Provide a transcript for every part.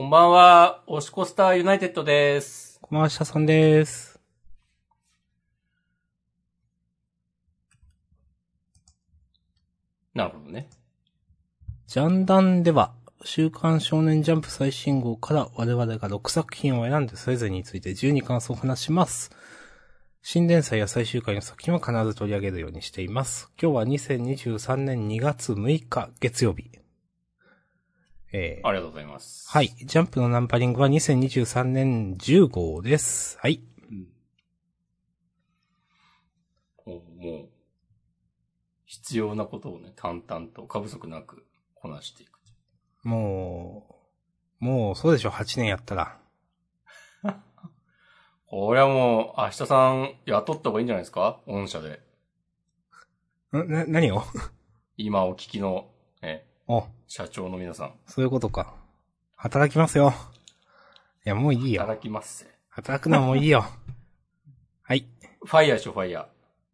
こんばんは、オシコスターユナイテッドです。コマーシャさんです。なるほどね。ジャンダンでは、週刊少年ジャンプ最新号から我々が6作品を選んでそれぞれについて12感想を話します。新連載や最終回の作品は必ず取り上げるようにしています。今日は2023年2月6日月曜日。えーありがとうございます。はい。ジャンプのナンパリングは2023年10号です。はい。うん。もう、必要なことをね、淡々と過不足なくこなしていく。もう、もうそうでしょ、8年やったら。これはもう、明日さん雇った方がいいんじゃないですか？御社で。ん？な、何を？今お聞きの、ね、お、社長の皆さん。そういうことか。働きますよ。いや、もういいよ。だきますぜ。働くのはもういいよ。はい。ファイヤーでしょ、ファイヤー。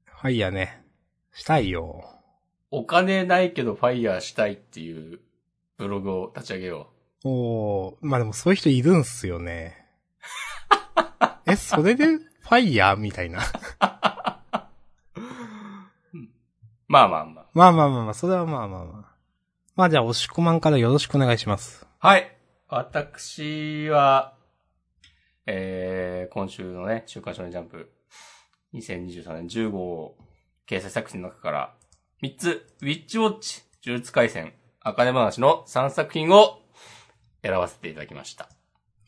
ファイヤーね。したいよ。お金ないけどファイヤーしたいっていうブログを立ち上げよおー、まあでもそういう人いるんすよね。え、それで、ファイヤーみたいな？う。まあまあまあ。まあまあまあまあ、それはまあまあまあ。まあじゃあ、押し込まんからよろしくお願いします。はい。私は、えー、今週のね、週刊少年ジャンプ、2023年10号掲載作品の中から、3つ、ウィッチウォッチ、呪術回戦、あかね話の3作品を選ばせていただきました。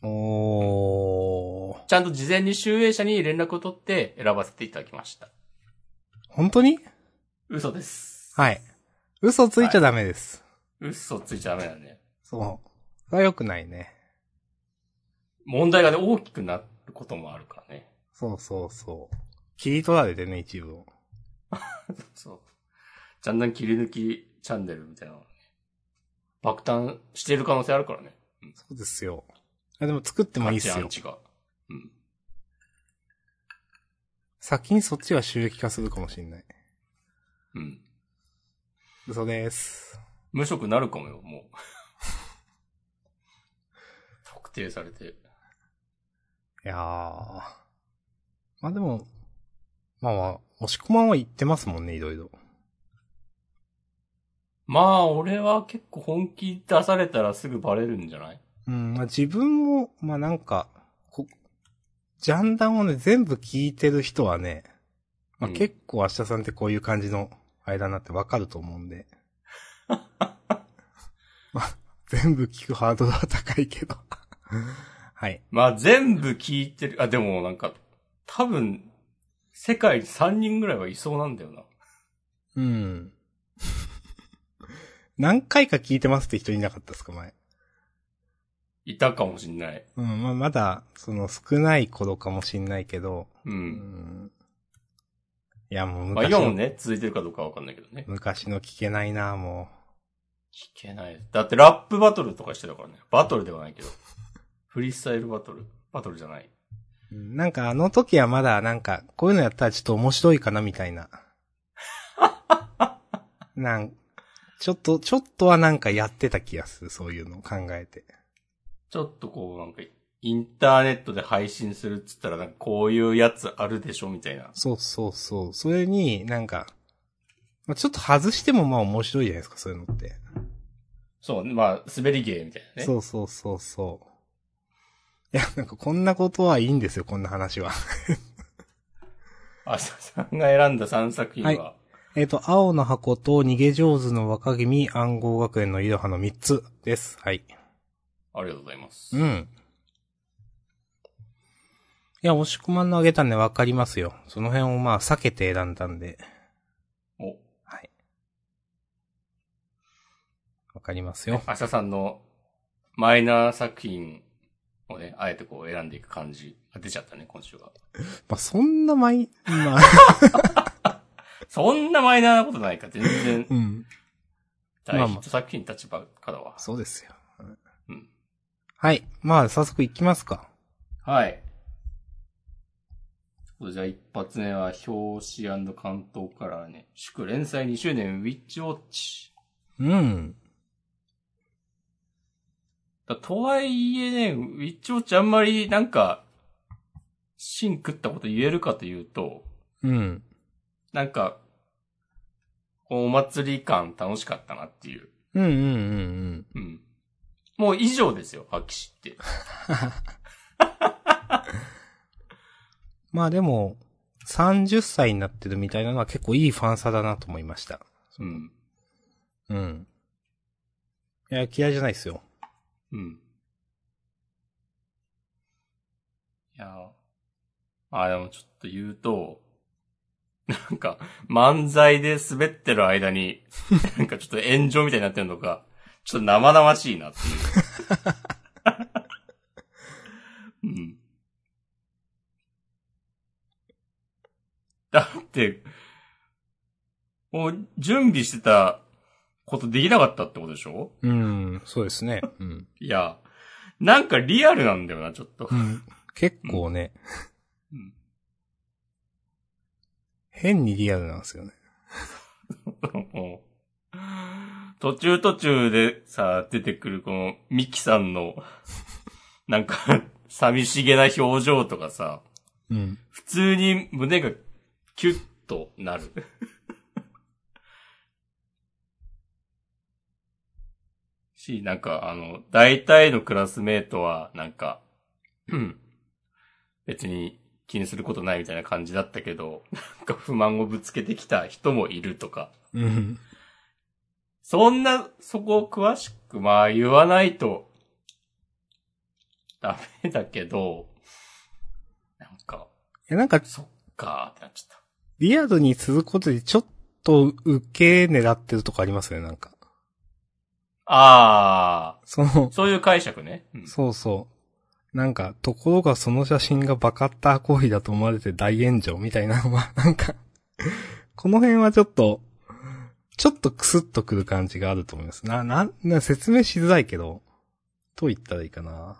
おー。ちゃんと事前に集英社に連絡を取って選ばせていただきました。本当に？嘘です。はい。嘘ついちゃダメです。嘘ついちゃダメだね。そう。それは良くないね。問題がね、大きくなることもあるからね。そうそうそう。切り取られてね、一部を。そう。だんだん切り抜きチャンネルみたいなのがね、爆誕してる可能性あるからね。そうですよ。あでも作ってもいいっすよアン。チが。うん。先にそっちが収益化するかもしんない。うん。嘘です。無職なるかもよ、もう。特定されて。いやー。まあでも、まあまあ、押し込まんは言ってますもんね、いろいろ。まあ、俺は結構本気出されたらすぐバレるんじゃない？うん、まあ自分も、まあなんか、こ、ジャンダンをね、全部聞いてる人はね、まあうん結構明日さんってこういう感じの間になってわかると思うんで。まあ、全部聞くハードルは高いけど。はい。まあ、全部聞いてる。あ、でもなんか、多分、世界に3人ぐらいはいそうなんだよな。うん。何回か聞いてますって人いなかったですか、前？いたかもしんない。うん、まあ、まだ、その少ない頃かもしんないけど、う。うんん。いや、もうまあ、今もね、続いてるかどうかわかんないけどね。昔の聞けないな、も聞けない。だってラップバトルとかしてたからね。バトルではないけど。フリースタイルバトル。バトルじゃない。なんかあの時はまだなんか、こういうのやったらちょっと面白いかなみたいな。なん、ちょっと、ちょっとはなんかやってた気がする、そういうのを考えて。ちょっとこう、なんか、インターネットで配信するっつったら、なんかこういうやつあるでしょみたいな。そうそうそう。それになんか、まあ、ちょっと外してもまあ面白いじゃないですか、そういうのって。そう、まあ、滑り芸みたいなね。そうそうそうそう。いや、なんかこんなことはいいんですよ、こんな話は。あささんが選んだ3作品は、はえっと、青の箱と逃げ上手の若君暗号学園のいろはの3つです。はい。ありがとうございます。うん。いや、押し込まんのあげたんでわかりますよ。その辺をまあ避けて選んだんで。お、はい。わかりますよ。明日さんのマイナー作品をね、あえてこう選んでいく感じが出ちゃったね、今週は。まあ、そんなマイ、まあ、そんなマイナーなことないか、全然うん。大ヒット作品立場からは。そうですよ。うん。はい。まあ、早速行きますか。はい。じゃあ一発目は表紙関東からね、祝連載2周年ウィッチウォッチ。うん。だとはいえね、ウィッチウォッチあんまりなんか、芯食ったこと言えるかというと、うん。なんか、お祭り感楽しかったなっていう。うんうんうんうん。うん。もう以上ですよ、発揮しって。まあでも、30歳になってるみたいなのは結構いいファンサだなと思いました。うん。うん。いや、嫌いじゃないですよ。うん。いや、あ、でもちょっと言うと、なんか、漫才で滑ってる間に、なんかちょっと炎上みたいになってるのが、ちょっと生々しいなっていう。うん。だって、もう準備してたことできなかったってことでしょ？うん、そうですね。うん。いや、なんかリアルなんだよな、ちょっとう。ん、結構ね、うん変にリアルなんですよね。途中途中でさ、出てくるこのミキさんの、なんか、寂しげな表情とかさ、うん。普通に胸がキュッとなる。し、なんかあの、大体のクラスメートは、なんか、う ん別に気にすることないみたいな感じだったけど、なんか不満をぶつけてきた人もいるとか。うん。そんな、そこを詳しく、まあ言わないと、ダメだけど、なんか、いや、なんか、そっかーってなっちゃった。リアルに続くことでちょっと受け狙ってるとこありますよね、なんか。あそのー、、そういう解釈ね。うんそうそう。なんか、ところがその写真がバカッター行為だと思われて大炎上みたいなのは、なんか、この辺はちょっと、ちょっとクスッとくる感じがあると思います。な、な、な説明しづらいけど、どう言ったらいいかな。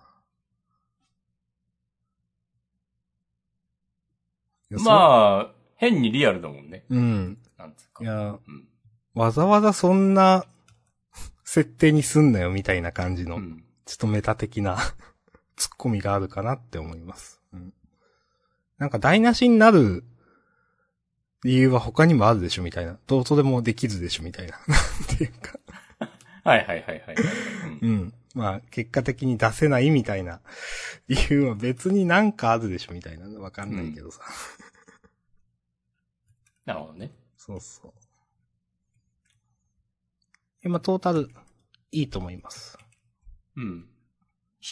まあ、変にリアルだもんね。うん。なんつうか。いや、うん。わざわざそんな、設定にすんなよみたいな感じの、うん。ちょっとメタ的な ツッコミがあるかなって思います。うん、なんか台無しになる理由は他にもあるでしょみたいな。どうとでもできるでしょみたいな。なんていうか。はいはいはいはい。うんうん。まあ、結果的に出せないみたいな理由は別になんかあるでしょみたいな。わかんないけどさ。なるほどね。そうそう。今、トータル、いいと思います。うん。引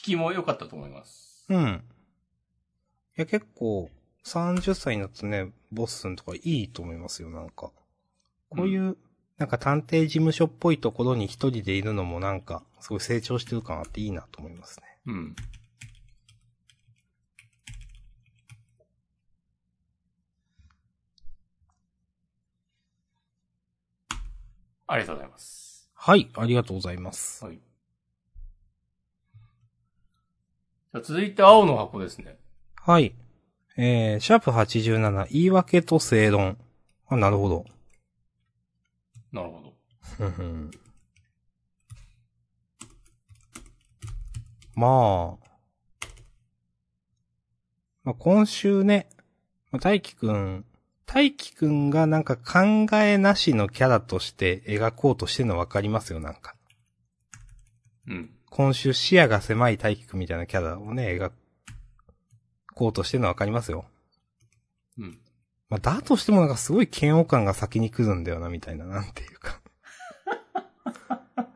きも良かったと思います。うん。いや、結構、30歳になってね、ボッスンとかいいと思いますよ、なんか。こういう、なんか探偵事務所っぽいところに一人でいるのもなんか、すごい成長してる感あっていいなと思いますね。うん。ありがとうございます。はい、ありがとうございます。はい。じゃあ続いて青の箱ですね。はい。えー、シャープ87、言い訳と正論。あ、なるほど。なるほど。まあ。まあ、今週ね、まあ、大輝くん、大輝くんがなんか考えなしのキャラとして描こうとしてるのわかりますよ、なんか。うん。今週視野が狭い大輝くんみたいなキャラをね、描こうとしてるのわかりますよ。うん。まあ、だとしてもなんかすごい嫌悪感が先に来るんだよな、みたいな、なんていうか。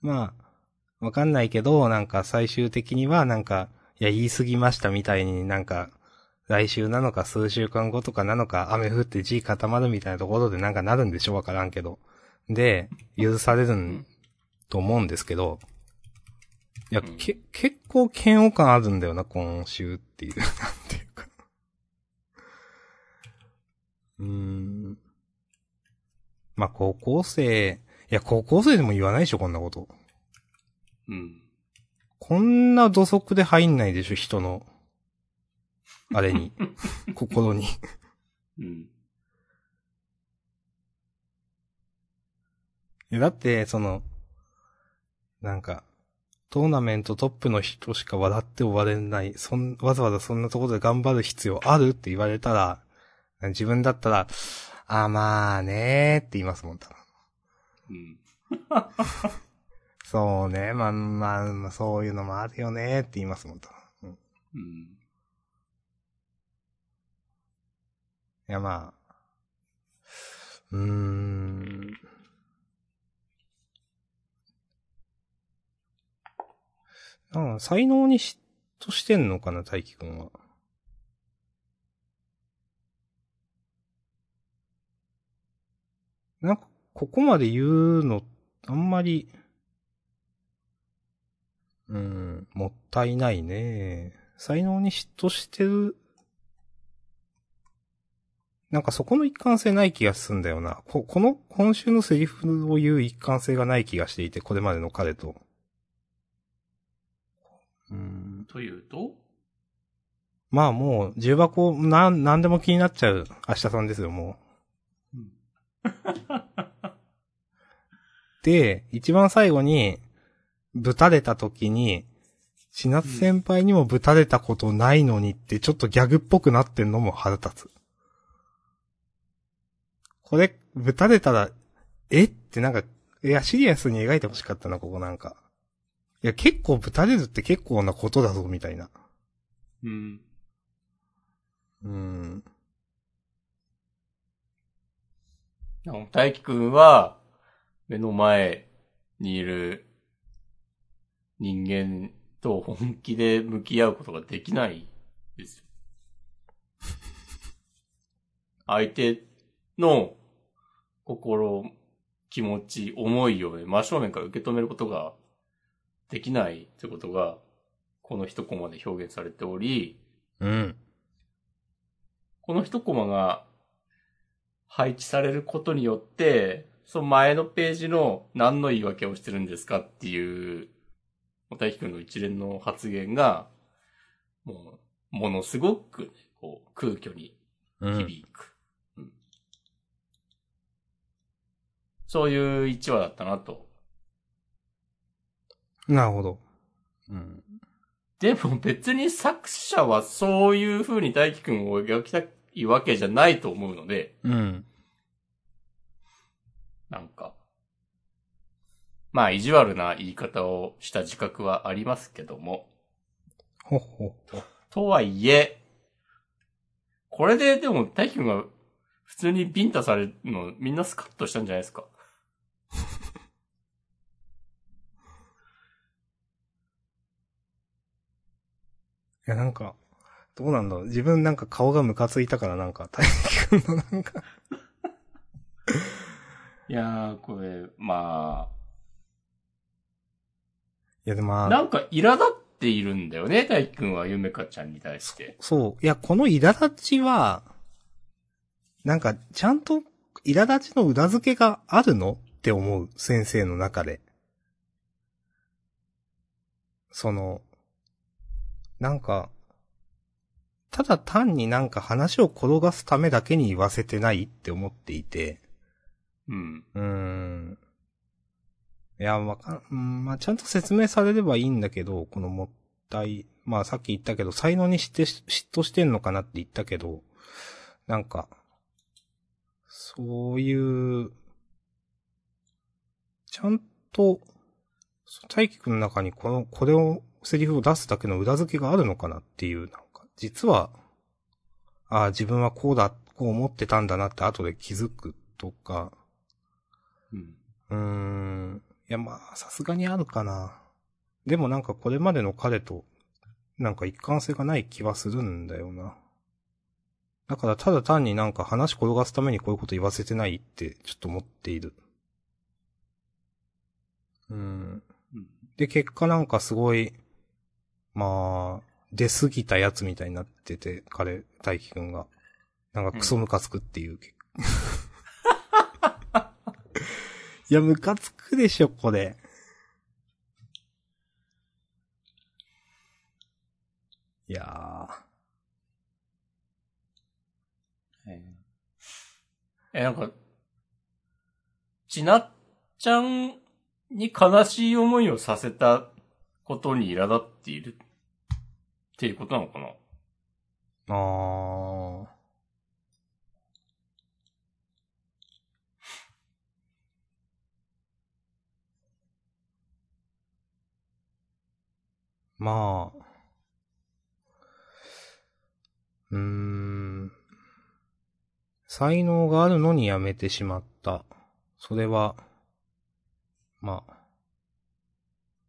まあ、わかんないけど、なんか最終的にはなんか、いや、言い過ぎましたみたいになんか、来週なのか数週間後とかなのか、雨降って地固まるみたいなところでなんかなるんでしょわからんけど。で、許されるん、と思うんですけど、いや、うんけ、結構嫌悪感あるんだよな、今週っていう、なんていうか。うーん。まあ、高校生、いや、高校生でも言わないでしょ、こんなこと。うん。こんな土足で入んないでしょ、人の、あれに、心に。うん。だって、その、なんか、トーナメントトップの人しか笑って終われない。そん、わざわざそんなところで頑張る必要あるって言われたら、自分だったら、あ、まあねーって言いますもん、多分。うん。そうね、まあまあ、まあ、そういうのもあるよねーって言いますもん、多分。うんうん。いや、まあ。うーん。なんか才能に嫉妬してんのかな、大輝くんは。なんか、ここまで言うの、あんまり、うん、もったいないね。才能に嫉妬してるなんかそこの一貫性ない気がするんだよな。こ、この、今週のセリフを言う一貫性がない気がしていて、これまでの彼と。うん。というと？まあもう、重箱、なん、なんでも気になっちゃう明日さんですよ、もう。うんで、一番最後に、ぶたれた時に、千夏先輩にもぶたれたことないのにって、ちょっとギャグっぽくなってんのも腹立つ。これ、ぶたれたら、え？ってなんか、いや、シリアスに描いてほしかったな、ここなんか。いや、結構ぶたれるって結構なことだぞ、みたいな。うん。うん。大輝くんは、目の前にいる人間と本気で向き合うことができないですよ。相手の心、気持ち、思いをね、真正面から受け止めることができないってことが、この一コマで表現されており、うん。この一コマが配置されることによって、その前のページの何の言い訳をしてるんですかっていう、大輝くんの一連の発言が、もう、ものすごくね、こう、空虚にうん。響く。うんそういう一話だったなと。なるほど。うん。でも別に作者はそういう風に大輝くんを描きたいわけじゃないと思うので、うん。なんか。まあ、意地悪な言い方をした自覚はありますけども。ほっほっほ。とはいえ、これででも大輝くんが普通にビンタされるのみんなスカッとしたんじゃないですか。や、なんか、どうなんだろう。自分なんか顔がムカついたからなんか、大輝くんのなんか。いやー、これ、まいや、でもまあ、あ、なんか苛立っているんだよね、大輝くんはゆめかちゃんに対して。そう。いや、この苛立ちは、なんか、ちゃんと、苛立ちの裏付けがあるの？って思う、先生の中で。その、なんか、ただ単になんか話を転がすためだけに言わせてないって思っていて、うん。うーん。いや、わかん、うんまあ、ちゃんと説明されればいいんだけど、このもったい、まあさっき言ったけど、才能にして、嫉妬してんのかなって言ったけど、なんか、そういう、ちゃんと、大輝くんの中にこの、これを、セリフを出すだけの裏付けがあるのかなっていう、なんか、実は、ああ、自分はこうだ、こう思ってたんだなって後で気づくとか、うん。うーん。いや、まあ、さすがにあるかな。でもなんかこれまでの彼と、なんか一貫性がない気はするんだよな。だからただ単になんか話転がすためにこういうこと言わせてないってちょっと思っている。うん。うんで、結果なんかすごい、まあ、出過ぎたやつみたいになってて、彼、大輝くんが。なんかクソムカつくっていう。いや、ムカつくでしょ、これ。いやえーえ、なんか、ちなっちゃんに悲しい思いをさせたことに苛立っているっていうことなのかな？あー。まあ。うーん。才能があるのにやめてしまった。それは、まあ、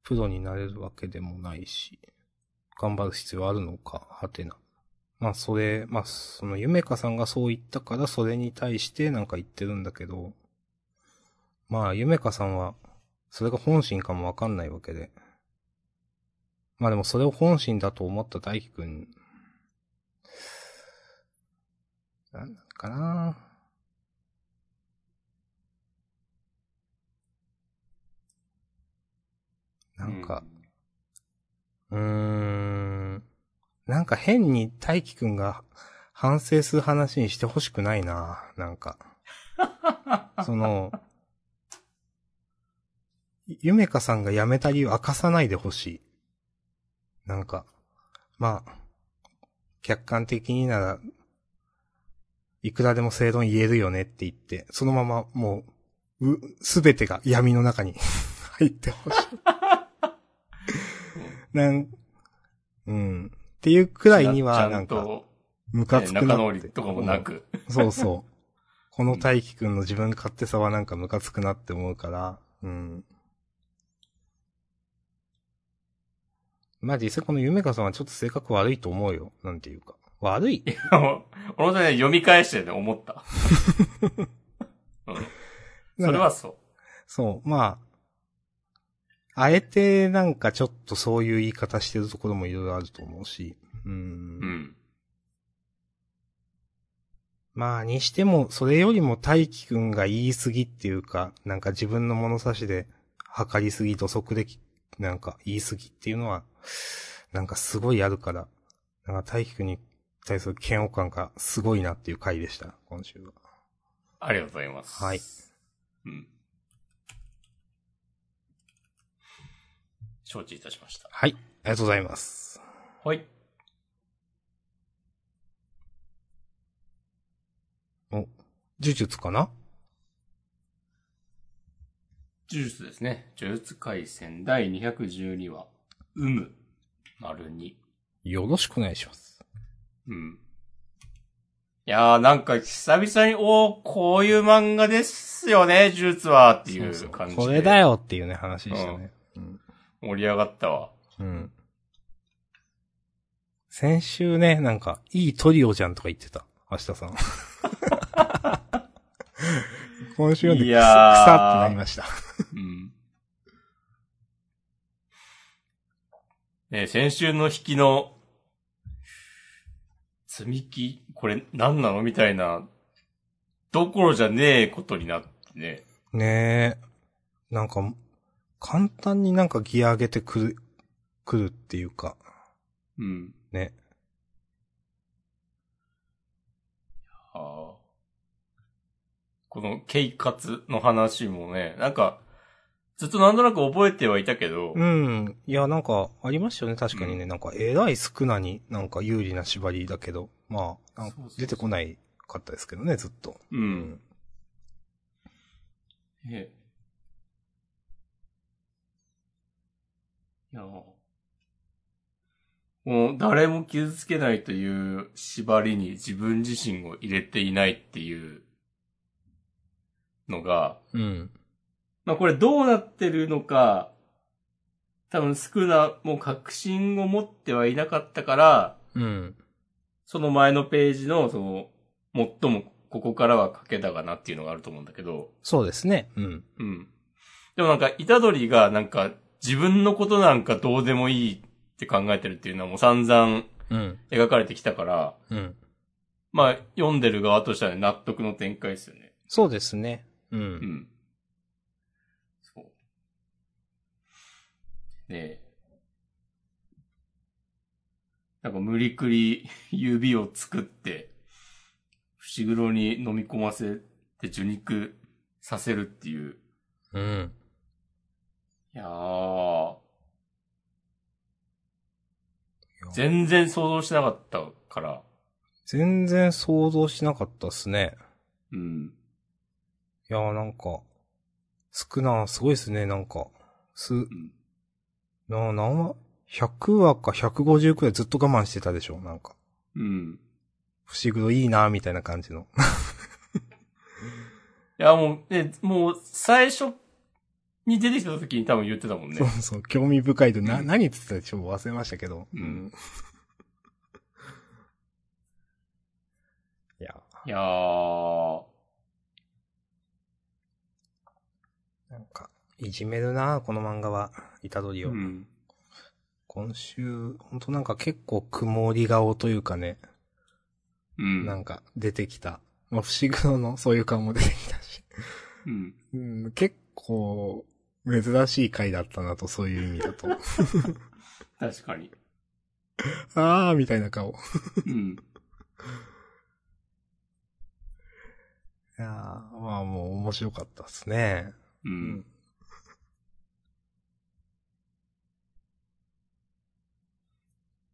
プロになれるわけでもないし、頑張る必要あるのか、はてな。まあ、それ、まあ、その、ゆめかさんがそう言ったから、それに対してなんか言ってるんだけど、まあ、ゆめかさんは、それが本心かもわかんないわけで。まあでもそれを本心だと思った大輝くん、なんかななんか、うーん。なんか変に大輝くんが反省する話にしてほしくないななんか。その、ゆめかさんが辞めた理由明かさないでほしい。なんか、まあ、客観的になら、いくらでも正論言えるよねって言って、そのままもう、う、すべてが闇の中に 入ってほしい。なん、うん。っていうくらいには、なんか、ムカねつくなって仲直りとかもなく。そうそう。この大輝くんの自分勝手さはなんかムカつくなって思うから、うん。まあ実際このゆめかさんはちょっと性格悪いと思うよ。なんていうか。悪い？俺もね、読み返してね、思った。うん。それはそう。そう、まあ、あえてなんかちょっとそういう言い方してるところもいろいろあると思うし。うん。うん。まあ、にしても、それよりも大輝くんが言い過ぎっていうか、なんか自分の物差しで測りすぎ、土足でき、なんか言い過ぎっていうのは、なんかすごいあるから、なんか大輝くんに対する嫌悪感がすごいなっていう回でした、今週は。ありがとうございます。はい。うん。承知いたしました。はい、ありがとうございます。はい。お、呪術かな？呪術ですね。呪術回戦第212話。うむ。丸2。よろしくお願いします。うん。いやーなんか久々に、おー、こういう漫画ですよね、呪術は、っていそうそうう感じで。これだよっていうね、話でしたね。うん。盛り上がったわ。うん。先週ね、なんか、いいトリオじゃんとか言ってた。明日さん。今週読んでくさってなりました。うん。ね先週の引きの、積み木これ何なのみたいな、どころじゃねえことになってね。ねえ。なんか、簡単になんかギア上げてくる、くるっていうか、うん。ね。ああこの、ケイカツの話もね、なんか、ずっとなんとなく覚えてはいたけど、うん。いや、なんか、ありましたよね、確かにね。うんなんか、えらい少なになんか有利な縛りだけど、まあ、なんかそうそうそう出てこないかったですけどね、ずっと。う。。うんええ。いやもう、誰も傷つけないという縛りに自分自身を入れていないっていうのが、うん。まあこれどうなってるのか、多分スクナも確信を持ってはいなかったから、うん。その前のページの、その、最もここからは賭けだがなっていうのがあると思うんだけど、そうですね。うん。うん。でもなんか、イタドリがなんか、自分のことなんかどうでもいいって考えてるっていうのはもう散々うん。描かれてきたから、うん。まあ、読んでる側としては納得の展開ですよね。そうですね。う。うんん。そう。ねえ。なんか無理くり指を作って、伏黒に飲み込ませて受肉させるっていう。うん。いやー。全然想像してなかったから。全然想像しなかったっすね。うん。いやーなんか、少な、すごいっすね、なんか。す、んな、何話 ?100 話か150くらいずっと我慢してたでしょ、なんか。うん。伏黒いいな、みたいな感じの。いや、もう、ね、もう、最初に出てきた時に多分言ってたもんねそう。そう、興味深いと、な、うん何言ってたでしょ忘れましたけど。うん。いや、いやー、なんか、いじめるな、この漫画は、イタドリを。うん。今週、ほんとなんか結構曇り顔というかね、うん。なんか出てきた。まあ、伏黒のそういう顔も出てきたし。うん。うん、結構、珍しい回だったなと、そういう意味だと。確かに。あー、みたいな顔。いうん。やーまあもう面白かったですね。うん。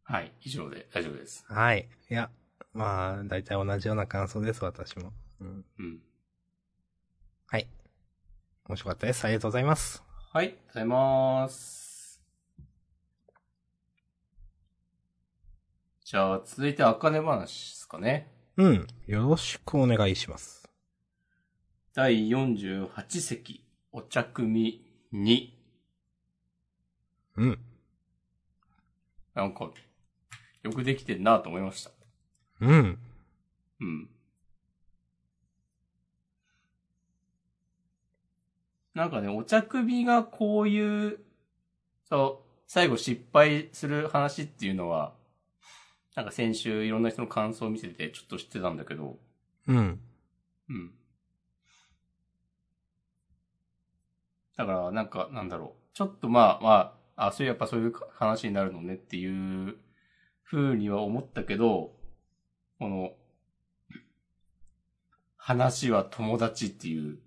はい、以上で大丈夫です。はい。いや、まあ、だいたい同じような感想です、私も。うん。うん。はい。面白かったです。ありがとうございます。はい、ありがとうございます。じゃあ、続いて、あかね話ですかね。うん。よろしくお願いします。第48席、お茶組2。うん。なんか、よくできてんなと思いました。うん。うん。なんかね、お茶首がこういう、そう、最後失敗する話っていうのは、なんか先週いろんな人の感想を見せてちょっと知ってたんだけど、うん。うん。だから、なんか、なんだろう。ちょっとまあまあ、あ、そういうやっぱそういう話になるのねっていう風には思ったけど、この、話は友達っていう、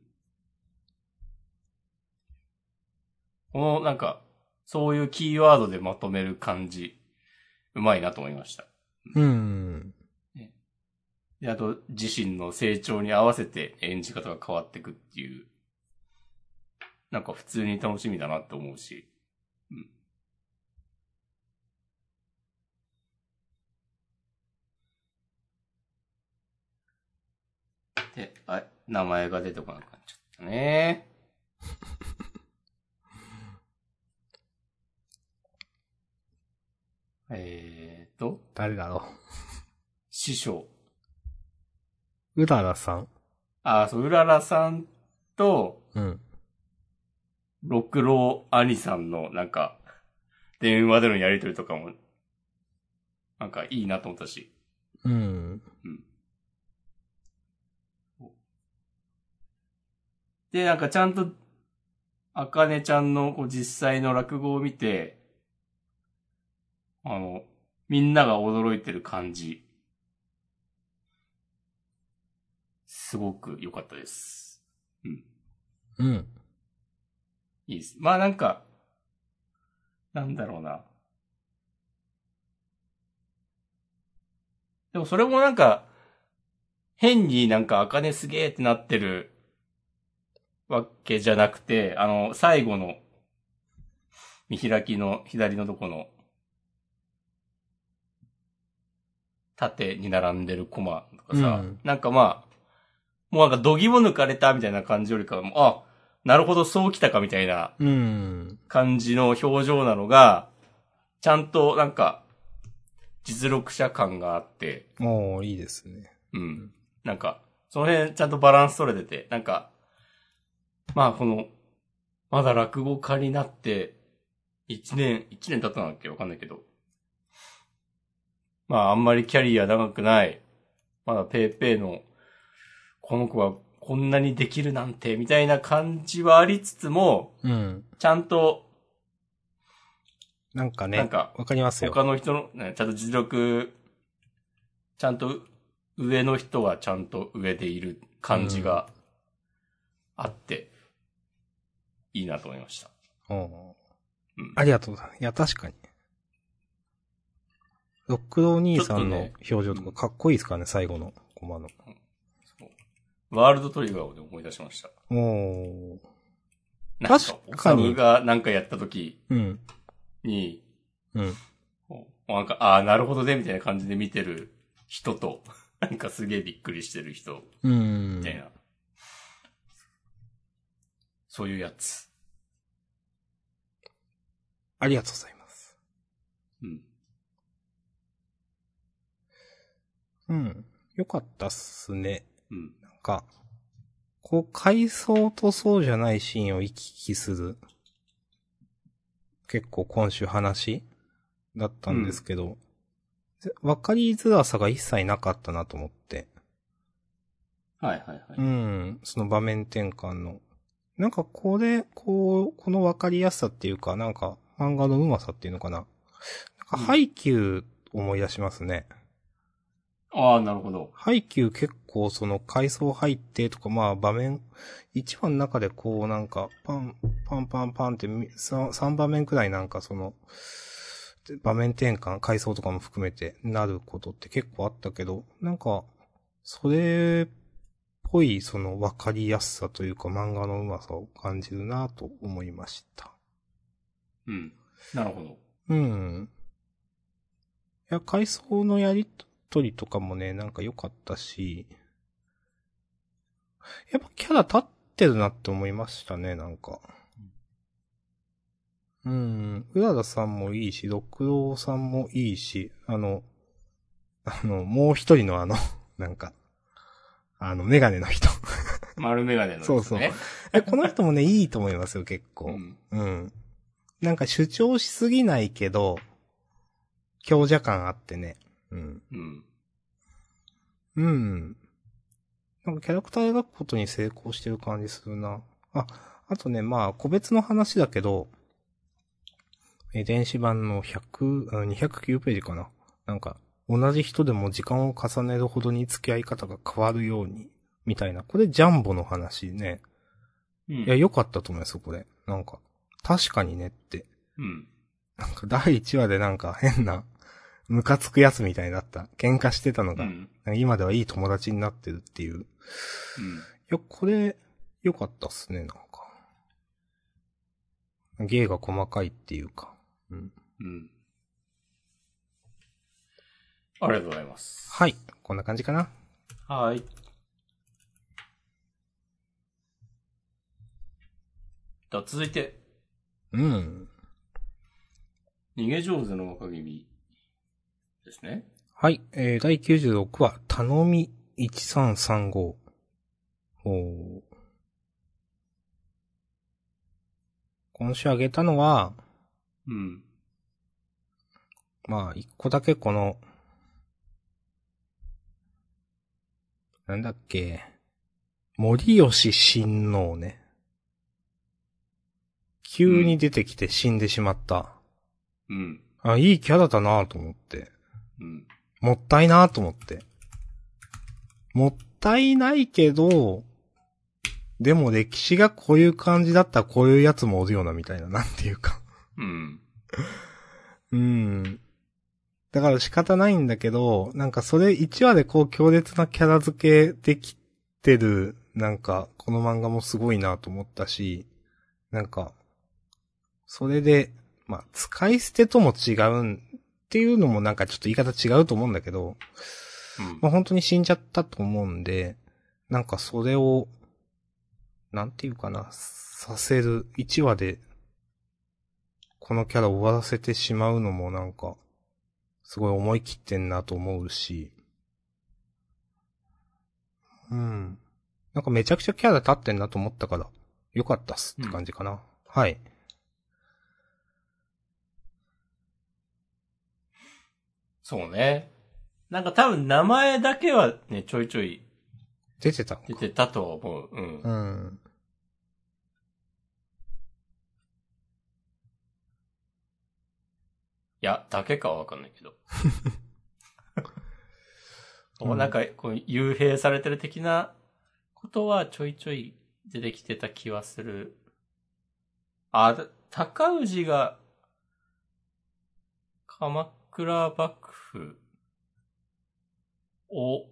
このなんか、そういうキーワードでまとめる感じ、うまいなと思いました。うん。で、あと、自身の成長に合わせて演じ方が変わっていくっていう、なんか普通に楽しみだなって思うし、うん。で、あ、名前が出てこなくなっちゃったね。えーと、誰だろ師匠。う。うららさんあ、そう、うららさんと、うん。六郎兄さんの、なんか、電話でのやりとりとかも、なんかいいなと思ったし。うん。で、なんかちゃんと、あかねちゃんのこう実際の落語を見て、あの、みんなが驚いてる感じ。すごく良かったです。うん。うん。いいです。まあなんか、なんだろうな。でもそれもなんか、変になんか、あかねすげーってなってるわけじゃなくて、あの、最後の、見開きの左のとこの、縦に並んでるコマとかさ、うんなんかまあ、もうなんか度肝抜かれたみたいな感じよりかは、もうあ、なるほどそうきたかみたいなうん。感じの表情なのが、ちゃんとなんか、実力者感があって、もういいですね。うん。なんか、その辺ちゃんとバランス取れてて、なんか、まあこの、まだ落語家になって、一年、一年経ったんだっけわかんないけど。まああんまりキャリア長くない、まだペーペーの、この子はこんなにできるなんて、みたいな感じはありつつも、うん。ちゃんと、なんかね、なんかわかりますよ。他の人の、ね、ちゃんと実力、ちゃんと上の人はちゃんと上でいる感じがあって、いいなと思いました。うんうんありがとうございます。いや、確かに。ロックロー兄さんの表情とかかっこいいですからね、最後のコマの。ワールドトリガーをで思い出しました。おー。なん確かにオサムがなんかやった時うん。に、うん。なんか、ああ、なるほどね、みたいな感じで見てる人と、なんかすげえびっくりしてる人、うんみたいな。そういうやつ。ありがとうございます。うん。うん。よかったっすね。うん。なんか、こう、回想とそうじゃないシーンを行き来する。結構今週話だったんですけど、ぜわかりづらさが一切なかったなと思って。はいはいはい。うん。その場面転換の。なんかこれ、こう、このわかりやすさっていうか、なんか漫画のうまさっていうのかな。なんかうん配給思い出しますね。ああ、なるほど。配給結構その階層入ってとかまあ場面、一話の中でこうなんかパン、パンパンパンってみさ三場面くらいなんかその、場面転換、階層とかも含めてなることって結構あったけど、なんか、それっぽいその分かりやすさというか漫画のうまさを感じるなと思いました。うん。なるほど。うん。いや、階層のやりとりとかもね、なんか良かったし、やっぱキャラ立ってるなって思いましたね、なんか。うん。うららさんもいいし、六郎さんもいいし、あの、あの、もう一人のあの、なんか、あの、メガネの人。丸メガネの、ね。そうそうえ、この人もね、いいと思いますよ、結構。うん。うん。なんか主張しすぎないけど、強者感あってね。うん。うん。うん。なんかキャラクター描くことに成功してる感じするな。あ、あとね、まあ、個別の話だけど、え、電子版の100、あ209ページかな。なんか、同じ人でも時間を重ねるほどに付き合い方が変わるように、みたいな。これジャンボの話ね。うん。いや、良かったと思いますよ、これ。なんか、確かにねって。うん。なんか第1話でなんか変な、ムカつくやつみたいになった。喧嘩してたのが、うん。今ではいい友達になってるっていう。いうん。や、これ、良かったっすね、なんか。芸が細かいっていうか。うん。うん。ありがとうございます。はい。こんな感じかな。はい。では続いて、うん。逃げ上手の若君ですね。はい。えー、第96話、頼み1335。おー今週あげたのは、うん。まあ、一個だけこの、なんだっけ、森吉親王ね。急に出てきて死んでしまった。うん。あ、いいキャラだなと思って。うん。もったいなと思って。もったいないけど、でも歴史がこういう感じだったらこういうやつもおるよなみたいな、なんていうか。うん。うん。だから仕方ないんだけど、なんかそれ1話でこう強烈なキャラ付けできてる、なんかこの漫画もすごいなと思ったし、なんか、それで、まあ、使い捨てとも違うんっていうのもなんかちょっと言い方違うと思うんだけど、うんまあ本当に死んじゃったと思うんで、なんかそれを、なんていうかな、させる、1話で、このキャラ終わらせてしまうのもなんか、すごい思い切ってんなと思うし、うん。なんかめちゃくちゃキャラ立ってんなと思ったから、よかったっすって感じかな。はい。そうね。なんか多分名前だけはね、ちょいちょい出てた。出てたとは思う。うん。うん。いや、だけかはわかんないけど。うんなんか、こう、幽閉されてる的なことはちょいちょい出てきてた気はする。あ、だ高氏が、鎌倉幕府を、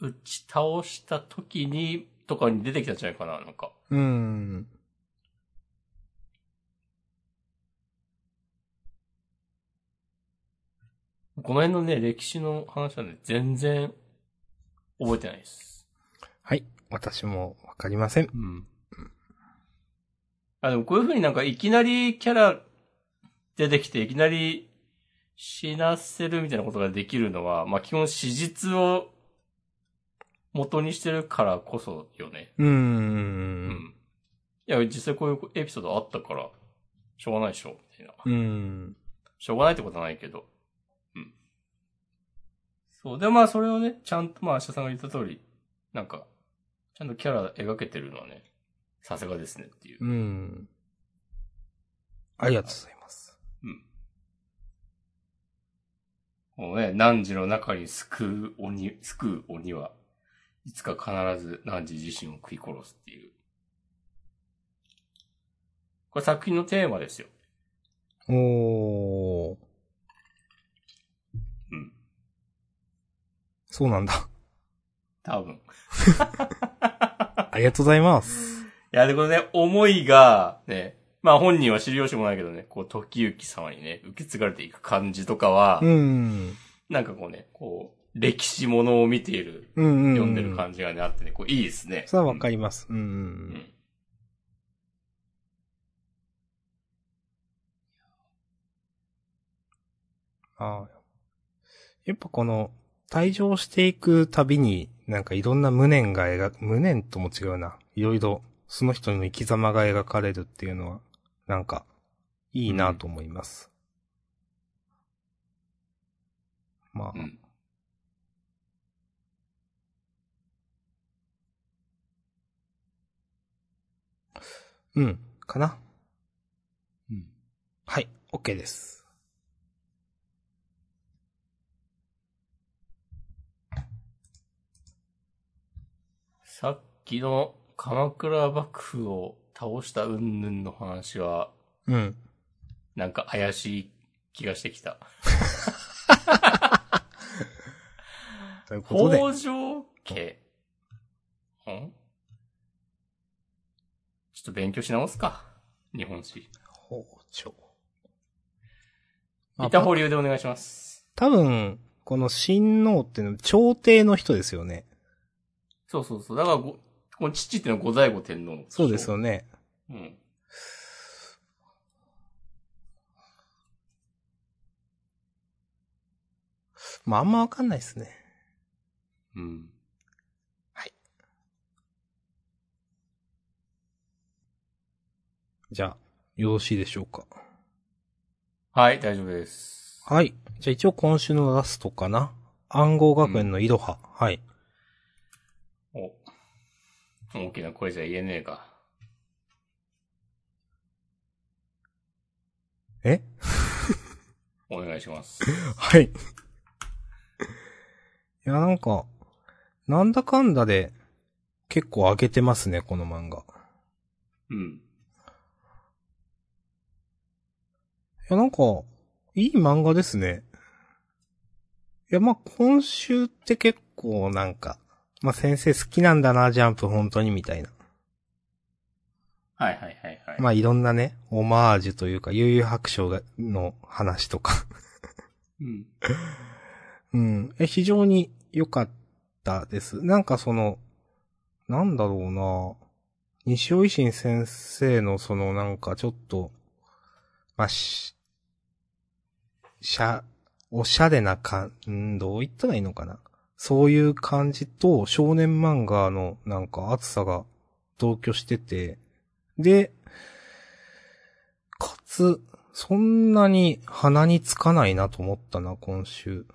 打ち倒した時に、とかに出てきたんじゃないかな、なんか。うーん。この辺のね、歴史の話はね、全然覚えてないです。はい。私もわかりません。うん。あ、でもこういう風になんかいきなりキャラ出てきていきなり死なせるみたいなことができるのは、まあ基本史実を元にしてるからこそよね。うー。うんん。いや、実際こういうエピソードあったから、しょうがないでしょ、みたいな。うーん。しょうがないってことはないけど。うん。そう。で、まあそれをね、ちゃんと、まあ、明日さんが言った通り、なんか、ちゃんとキャラ描けてるのはね、さすがですねっていう。うーん。ありがとうございます。うん。もうね、汝の中に救う鬼、救う鬼は、いつか必ず汝自身を食い殺すっていう。これ作品のテーマですよ。おー。うん。そうなんだ。多分。ありがとうございます。いや、で、このね、思いが、ね、まあ本人は知る由もないけどね、こう、時行様にね、受け継がれていく感じとかは、うーん。なんかこうね、こう、歴史ものを見ている、うんうん。読んでる感じがね、あってね、こう、いいですね。それはわかります。うんう。うんん。ああ。やっぱこの、退場していくたびに、なんかいろんな無念が描く、無念とも違うな。いろいろ、その人の生き様が描かれるっていうのは、なんか、いいなと思います。まあ、うん。うん、かな。うん。はい、OK です。さっきの鎌倉幕府を倒した云々の話は、うん。なんか怪しい気がしてきた。ということで、北条家。ん？ちょっと勉強し直すか。日本史。包丁。一旦保留でお願いします。多分、この親王っていうのは朝廷の人ですよね。そうそうそう。だからご、この父っていうのは後醍醐天皇そうですよね。うん。まあ、あんまわかんないですね。うん。じゃあ、よろしいでしょうか。はい、大丈夫です。はい。じゃあ一応今週のラストかな。暗号学園のいろは。はい。お。大きな声じゃ言えねえか。え？お願いします。はい。いや、なんか、なんだかんだで、結構上げてますね、この漫画。うん。いや、なんか、いい漫画ですね。いや、まあ、今週って結構なんか、まあ、先生好きなんだな、ジャンプ本当にみたいな。はいはいはいはい。まあ、いろんなね、オマージュというか、悠々白書がの話とか。うん。うん。え、非常に良かったです。なんかその、なんだろうな西尾維新先生のそのなんかちょっと、まあ、し、しゃ、おしゃれな感、んどう言ったらいいのかな。そういう感じと少年漫画のなんか熱さが同居してて、で、かつ、そんなに鼻につかないなと思ったな、今週。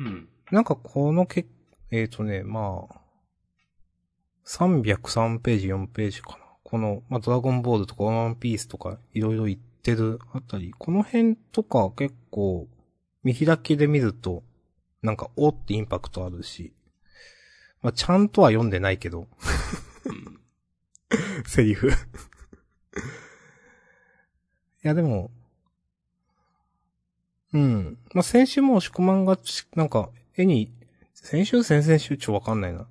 うん。なんかこのけ、えっ、とね、まあ、303ページ、4ページかな。この、まあ、ドラゴンボールとかワンピースとかいろいろ言ってるあたり、この辺とか結構、見開きで見ると、なんか、おってインパクトあるし、まあ、ちゃんとは読んでないけど、うん。セリフ。いや、でも、うん。まあ、先週も押し込まんがち、なんか、絵に、先週先々週ちょわかんないな。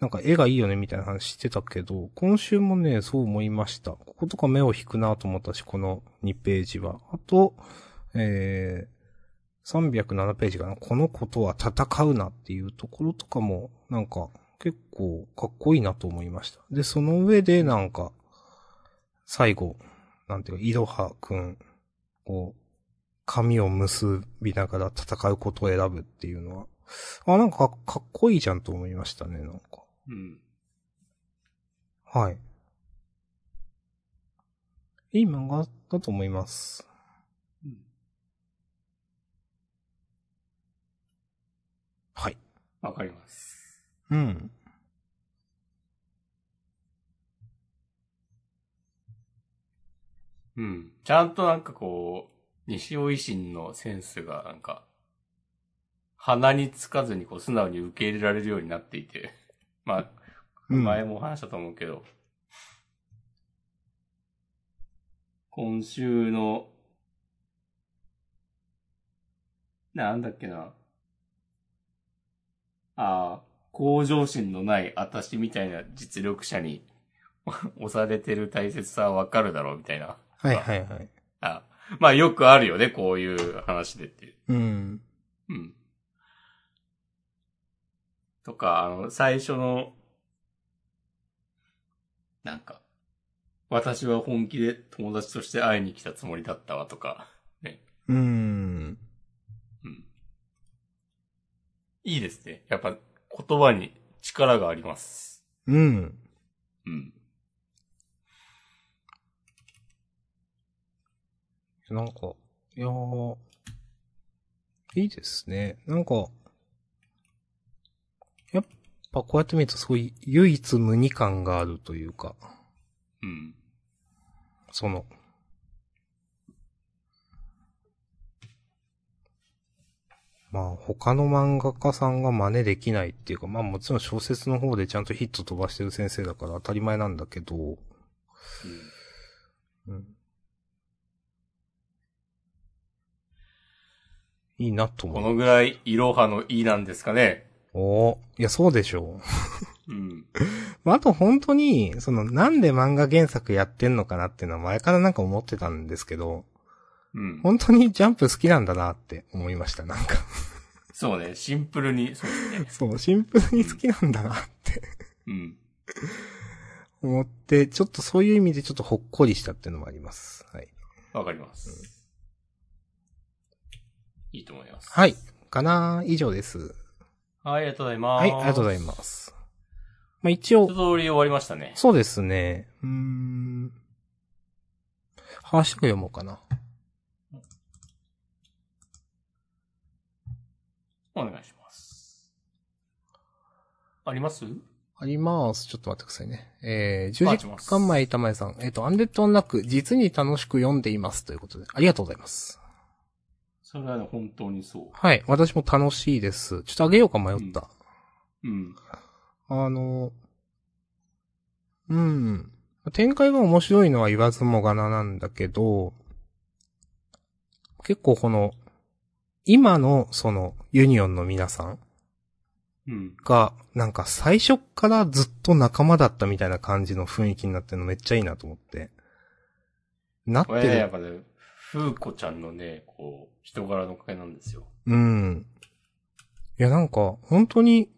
なんか絵がいいよねみたいな話してたけど、今週もね、そう思いました。こことか目を引くなと思ったし、この2ページは。あと、えー、307ページかな。このことは戦うなっていうところとかも、なんか、結構かっこいいなと思いました。で、その上でなんか、最後、なんていうか、いろはくん、こう、髪を結びながら戦うことを選ぶっていうのは、あ、なんかかかっこいいじゃんと思いましたね、なんか。うん。はい。いい漫画だと思います。うんはい。わかります。うん。うん。ちゃんとなんかこう、西尾維新のセンスがなんか、鼻につかずにこう素直に受け入れられるようになっていて、まあ、うん前も話したと思うけど、今週の、なんだっけな。ああ、向上心のない私みたいな実力者に 押されてる大切さはわかるだろうみたいな。はいはいはい。あまあよくあるよね、こういう話でっていう。うん。うん。とか、あの、最初の、なんか、私は本気で友達として会いに来たつもりだったわとか、ね。うん。うん。いいですね。やっぱ言葉に力があります。うん。うん。なんか、いやー、いいですね。なんか、やっぱこうやって見るとすごい唯一無二感があるというか、うん。その、まあ他の漫画家さんが真似できないっていうか、まあもちろん小説の方でちゃんとヒット飛ばしてる先生だから当たり前なんだけど、うん。うん。いいなと思う。このぐらい、いろはのいいなんですかね。おーいや、そうでしょう。うん。まあ、あと本当に、その、なんで漫画原作やってんのかなっていうのは前からなんか思ってたんですけど、うん。本当にジャンプ好きなんだなって思いました、なんか。そうね、シンプルに、そうですね。そう、シンプルに好きなんだなってうん。思って、ちょっとそういう意味でちょっとほっこりしたっていうのもあります。はい。わかります。いいと思います。はい。かな以上です。はい、ありがとうございます。はい、ありがとうございます。まあ、一応一、通り終わりましたね。そうですね。うーん。ハッシュタグ読もうかな。お願いします。あります？あります。ちょっと待ってくださいね。えー、10待ちます時間前、玉江さん。えっ、と、アンデッドなく、実に楽しく読んでいます。ということで、ありがとうございます。それはね、本当にそう。はい。私も楽しいです。ちょっとあげようか迷った。うん。あの、うん。展開が面白いのは言わずもがななんだけど、結構この、今の、その、ユニオンの皆さんうん。が、なんか最初っからずっと仲間だったみたいな感じの雰囲気になってるのめっちゃいいなと思って。なってこれね、やっる。ぱね、ふうこちゃんのね、こう、人柄のおかげなんですよ。うん。いや、なんか、本当に、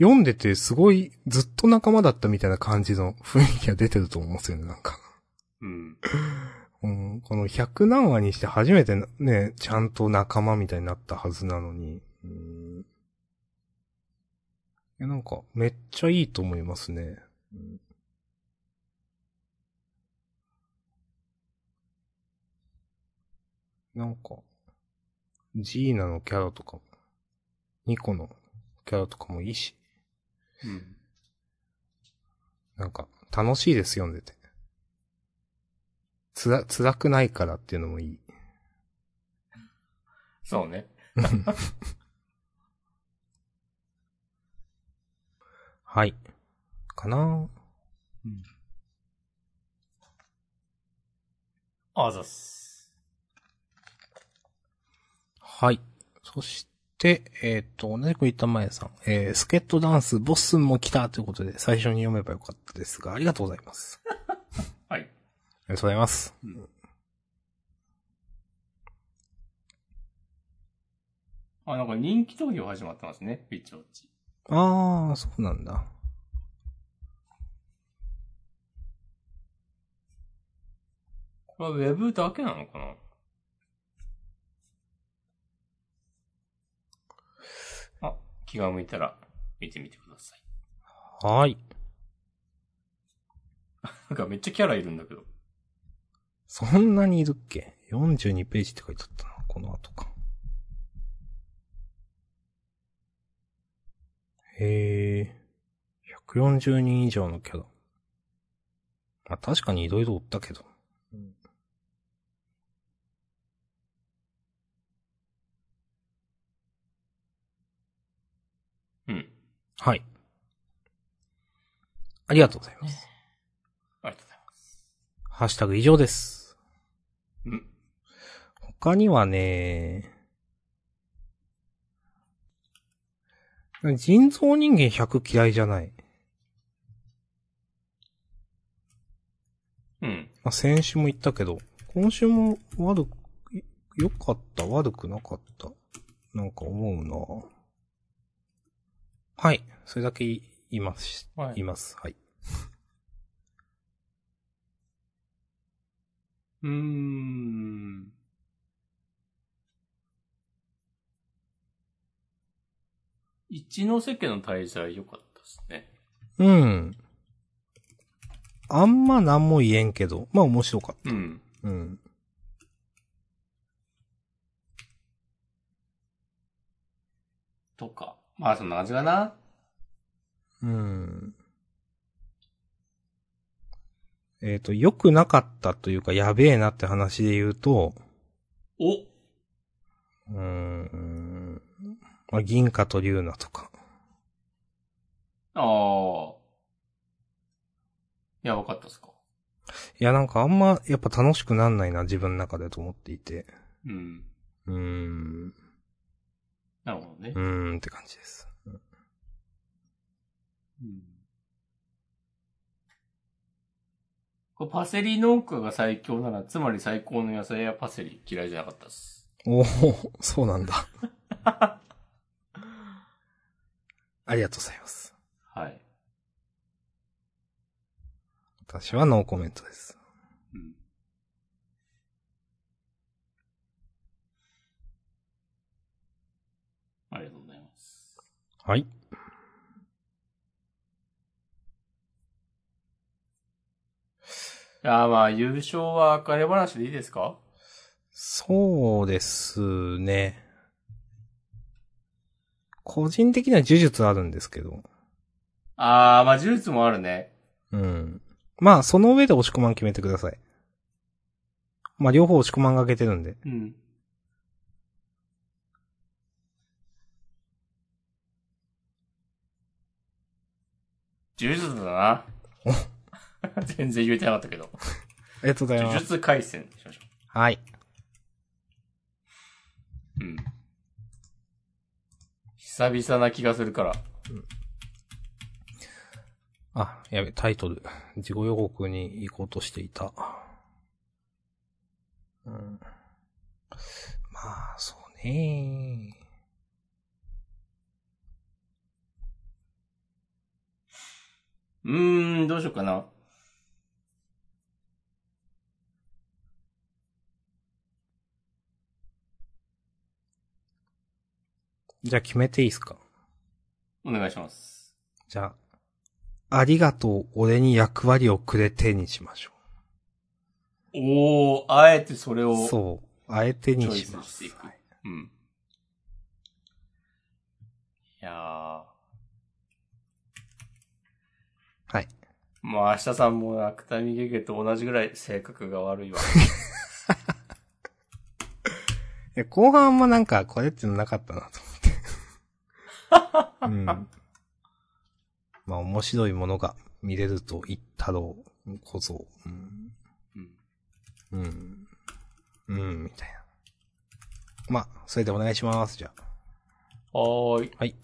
読んでてすごいずっと仲間だったみたいな感じの雰囲気が出てると思うんですよね、なんか。うん。うん、この100何話にして初めてね、ちゃんと仲間みたいになったはずなのに。うん、いや、なんか、めっちゃいいと思いますね。うんなんか、ジーナのキャラとかも、ニコのキャラとかもいいし、うん。なんか、楽しいです、読んでて。つら、辛くないからっていうのもいい。そうね。はい。かなうん。あざす。はい。そして、えっ、ー、と、同じく言った前さん。えー、スケットダンス、ボスも来たということで、最初に読めばよかったですが、ありがとうございます。はい。ありがとうございます。あ、なんか人気投票始まってますね、ウィッチウォッチ。あー、そうなんだ。これはウェブだけなのかな？あ、気が向いたら見てみてください。はーい。なんかめっちゃキャラいるんだけど。そんなにいるっけ ?42 ページって書いてあったな、この後か。へえ、140人以上のキャラ。まあ確かにいろいろおったけど。うん。はい。ありがとうございます。ありがとうございます。ハッシュタグ以上です。うん。他にはね、人造人間100嫌いじゃない。うん。まあ、先週も言ったけど、今週も悪く、良かった、悪くなかった。なんか思うなはい。それだけ言います。はい言います。はい。うーん。一ノ瀬家の滞在良かったですね。うん。あんま何も言えんけど、まあ面白かっうん。た。うん。とか。まあそんな感じかな。うん。えっ、と、良くなかったというか、やべえなって話で言うと、おうーん。まあ、銀貨と竜奈とか。ああ。いや、わかったっすか。いや、なんかあんま、やっぱ楽しくなんないな、自分の中でと思っていて。うん。うーん。なるほどねう。ーんって感じです。うんこれパセリ農家が最強なら、つまり最高の野菜はパセリ嫌いじゃなかったっす。おおそうなんだ。ありがとうございます。はい。私はノーコメントです。うん。ありがとうございます。はい。いやーまあ、優勝は赤れ話でいいですか？そうですね。個人的には呪術あるんですけど。あー、まあ、呪術もあるね。うん。まあ、その上で押し込まん決めてください。まあ、両方押し込まんがけてるんで。うん。呪術だな。全然言えてなかったけど。ありがとうござい呪ます。術回戦にしましょはい。う。うん。久々な気がするから。あ、やべ、タイトル。自己予告に行こうとしていた。うん。まあ、そうね。うーん、どうしようかな。じゃあ決めていいですか？お願いします。じゃあ、ありがとう、俺に役割をくれてにしましょおー、あえてそれをそう。あえてにしますスしてい。く。うん。いやー。はい。まあ、明日さんも芥見ゲゲと同じぐらい性格が悪いわ。いや後半もなんか、これっていうのなかったなと。うん。まあ、面白いものが見れると言ったろう、こそ。うん。うん。うん。うん、みたいな。まあ、それでお願いします、じゃあ。はーい。はい。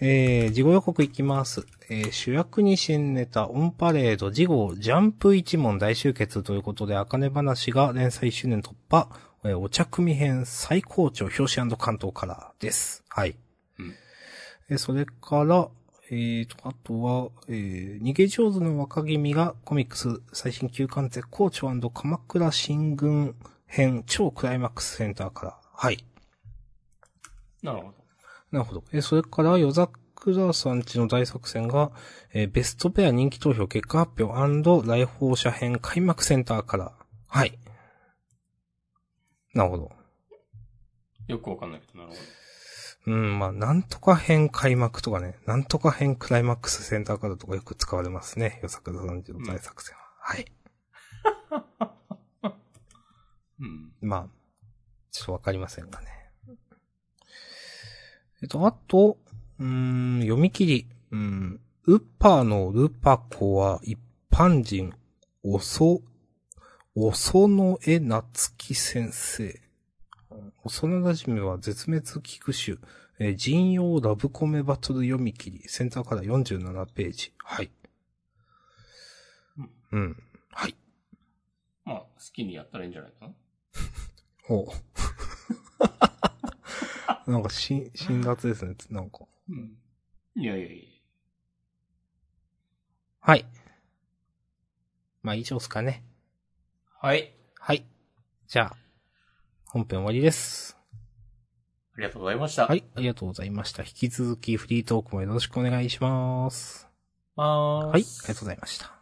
えー、事後予告いきます。えー、主役に新ネタ、オンパレード、事後、ジャンプ一問大集結ということで、あかね話が連載1周年突破、えーお茶組編最高潮表紙関東からです。はい。うんえーそれから、えーと、あとは、えー逃げ上手の若君がコミックス最新休刊絶好調鎌倉新軍編超クライマックスセンターから。はい。なるほど。なるほど。えーそれから、夜桜さんちの大作戦が、えーベストペア人気投票結果発表来訪者編開幕センターから。はい。なるほど。よくわかんないけど、なるほど。うん、まあ、なんとか編開幕とかね、なんとか編クライマックスセンターからとかよく使われますね。夜桜さんちの大作戦は。はい。うん。まあ、ちょっとわかりませんがね。えっと、あと、うーん、読み切り。うん、ウッパーのルパコは一般人、おそ、おそのえなつき先生。幼馴染は絶滅危惧種、えー人用ラブコメバトル読み切り、センターから47ページ。はい。うん。はい。まあ、好きにやったらいいんじゃないかな。ほう。なんかし、辛辣ですね、なんか。うん。いやいやいや。はい。まあ以上ですかね。はい。はい。じゃあ、本編終わりです。ありがとうございました。はい、ありがとうございました。引き続きフリートークもよろしくお願いします。まーす。はい、ありがとうございました。